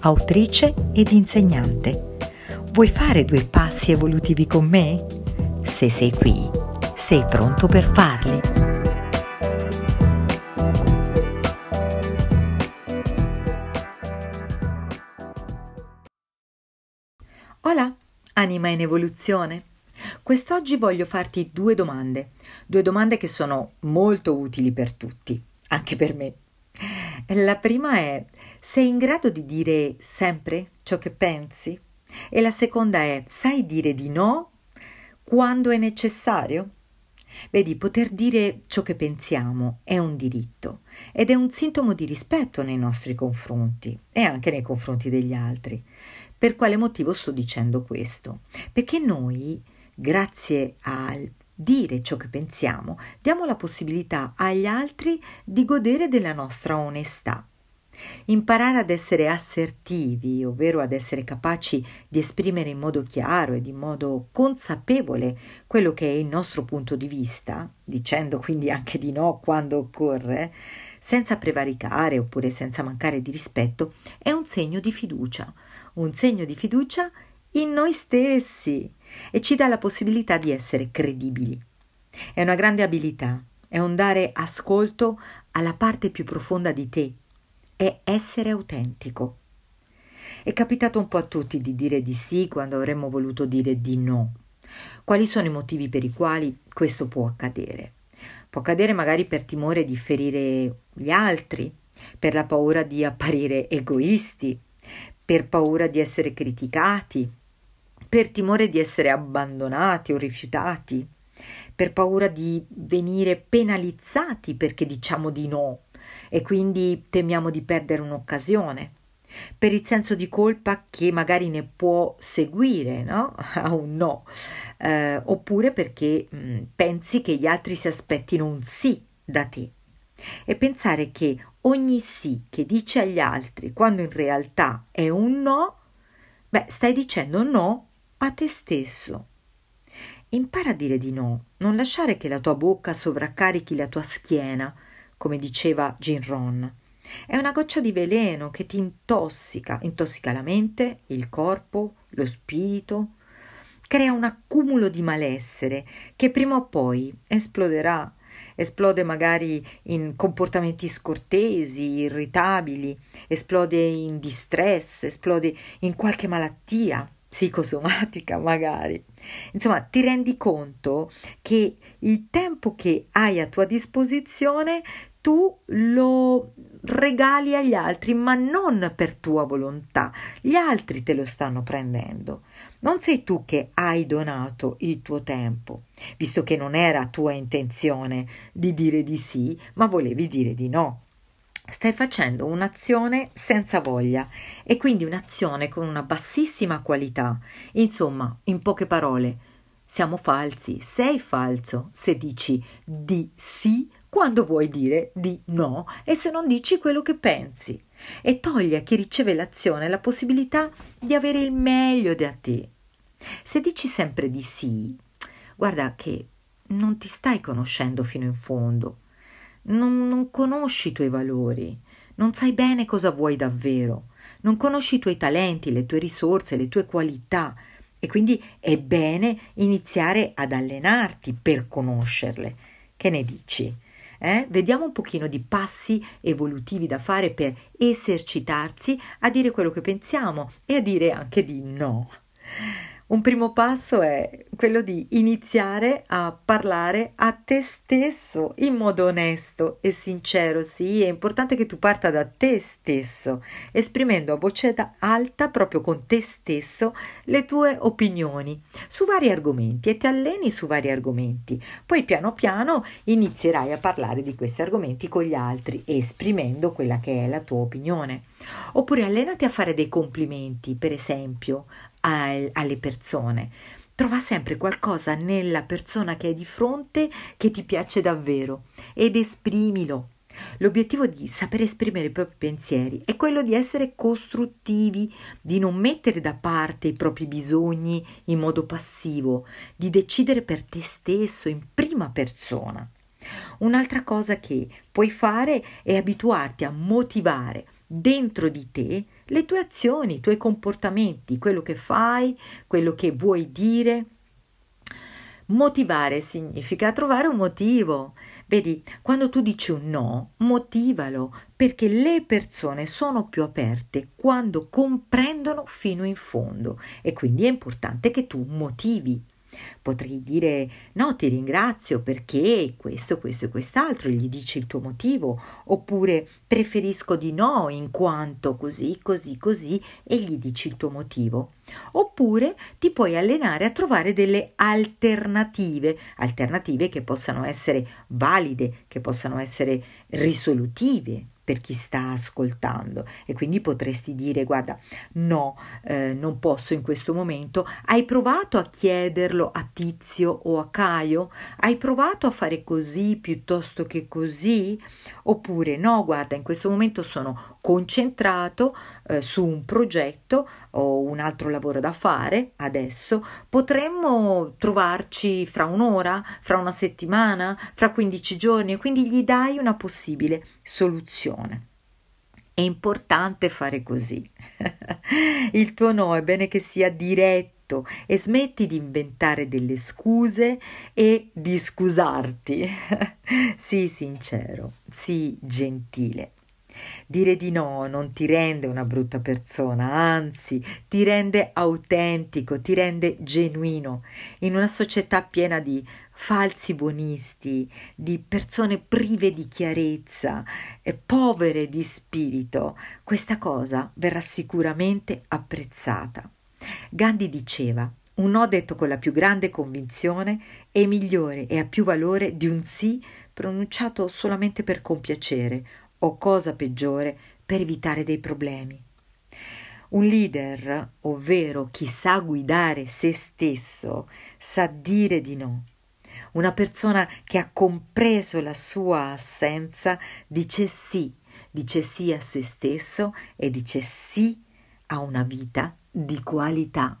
autrice ed insegnante. Vuoi fare due passi evolutivi con me? Se sei qui, sei pronto per farli. Hola, anima in evoluzione. Quest'oggi voglio farti due domande, due domande che sono molto utili per tutti, anche per me. La prima è, sei in grado di dire sempre ciò che pensi? E la seconda è, sai dire di no quando è necessario? Vedi, poter dire ciò che pensiamo è un diritto ed è un sintomo di rispetto nei nostri confronti e anche nei confronti degli altri. Per quale motivo sto dicendo questo? Perché noi, grazie al dire ciò che pensiamo, diamo la possibilità agli altri di godere della nostra onestà. Imparare ad essere assertivi, ovvero ad essere capaci di esprimere in modo chiaro ed in modo consapevole quello che è il nostro punto di vista, dicendo quindi anche di no quando occorre, senza prevaricare oppure senza mancare di rispetto, è un segno di fiducia, un segno di fiducia in noi stessi e ci dà la possibilità di essere credibili. È una grande abilità, è un dare ascolto alla parte più profonda di te, è essere autentico. È capitato un po' a tutti di dire di sì quando avremmo voluto dire di no. Quali sono i motivi per i quali questo può accadere? Può accadere magari per timore di ferire gli altri, per la paura di apparire egoisti, per paura di essere criticati, per timore di essere abbandonati o rifiutati, per paura di venire penalizzati perché diciamo di no e quindi temiamo di perdere un'occasione, per il senso di colpa che magari ne può seguire no? a un no, eh, oppure perché mh, mm, pensi che gli altri si aspettino un sì da te. E pensare che ogni sì che dici agli altri quando in realtà è un no, beh, stai dicendo no a te stesso. Impara a dire di no, non lasciare che la tua bocca sovraccarichi la tua schiena, come diceva Jin Ron. È una goccia di veleno che ti intossica, intossica la mente, il corpo, lo spirito, crea un accumulo di malessere che prima o poi esploderà esplode magari in comportamenti scortesi, irritabili, esplode in distress, esplode in qualche malattia psicosomatica magari. Insomma, ti rendi conto che il tempo che hai a tua disposizione tu lo regali agli altri, ma non per tua volontà. Gli altri te lo stanno prendendo. Non sei tu che hai donato il tuo tempo, visto che non era tua intenzione di dire di sì, ma volevi dire di no. Stai facendo un'azione senza voglia e quindi un'azione con una bassissima qualità. Insomma, in poche parole, siamo falsi, sei falso se dici di sì quando vuoi dire di no e se non dici quello che pensi e togli a chi riceve l'azione la possibilità di avere il meglio da te. Se dici sempre di sì, guarda che non ti stai conoscendo fino in fondo, non, non conosci i tuoi valori, non sai bene cosa vuoi davvero, non conosci i tuoi talenti, le tue risorse, le tue qualità e quindi è bene iniziare ad allenarti per conoscerle. Che ne dici? Eh? Vediamo un pochino di passi evolutivi da fare per esercitarsi a dire quello che pensiamo e a dire anche di no. Un primo passo è quello di iniziare a parlare a te stesso in modo onesto e sincero. Sì, è importante che tu parta da te stesso, esprimendo a voce alta proprio con te stesso le tue opinioni su vari argomenti e ti alleni su vari argomenti. Poi piano piano inizierai a parlare di questi argomenti con gli altri, esprimendo quella che è la tua opinione. Oppure allenati a fare dei complimenti, per esempio, alle persone. Trova sempre qualcosa nella persona che hai di fronte che ti piace davvero ed esprimilo. L'obiettivo di saper esprimere i propri pensieri è quello di essere costruttivi, di non mettere da parte i propri bisogni in modo passivo, di decidere per te stesso in prima persona. Un'altra cosa che puoi fare è abituarti a motivare dentro di te le tue azioni, i tuoi comportamenti, quello che fai, quello che vuoi dire. Motivare significa trovare un motivo. Vedi, quando tu dici un no, motivalo, perché le persone sono più aperte quando comprendono fino in fondo e quindi è importante che tu motivi. Potrei dire no, ti ringrazio perché questo, questo e quest'altro, gli dici il tuo motivo, oppure preferisco di no in quanto così, così, così e gli dici il tuo motivo. Oppure ti puoi allenare a trovare delle alternative, alternative che possano essere valide, che possano essere risolutive per chi sta ascoltando. E quindi potresti dire guarda no eh, non posso in questo momento. Hai provato a chiederlo a Tizio o a Caio? Hai provato a fare così piuttosto che così? Oppure no guarda in questo momento sono concentrato eh, su un progetto o un altro lavoro da fare adesso, potremmo trovarci fra un'ora, fra una settimana, fra 15 giorni e quindi gli dai una possibile soluzione. È importante fare così. Il tuo no è bene che sia diretto e smetti di inventare delle scuse e di scusarti. sii sincero, sii gentile. Dire di no non ti rende una brutta persona, anzi ti rende autentico, ti rende genuino. In una società piena di falsi buonisti, di persone prive di chiarezza e povere di spirito, questa cosa verrà sicuramente apprezzata. Gandhi diceva un no detto con la più grande convinzione è migliore e ha più valore di un sì pronunciato solamente per compiacere o cosa peggiore per evitare dei problemi. Un leader, ovvero chi sa guidare se stesso, sa dire di no. Una persona che ha compreso la sua assenza dice sì, dice sì a se stesso e dice sì a una vita di qualità.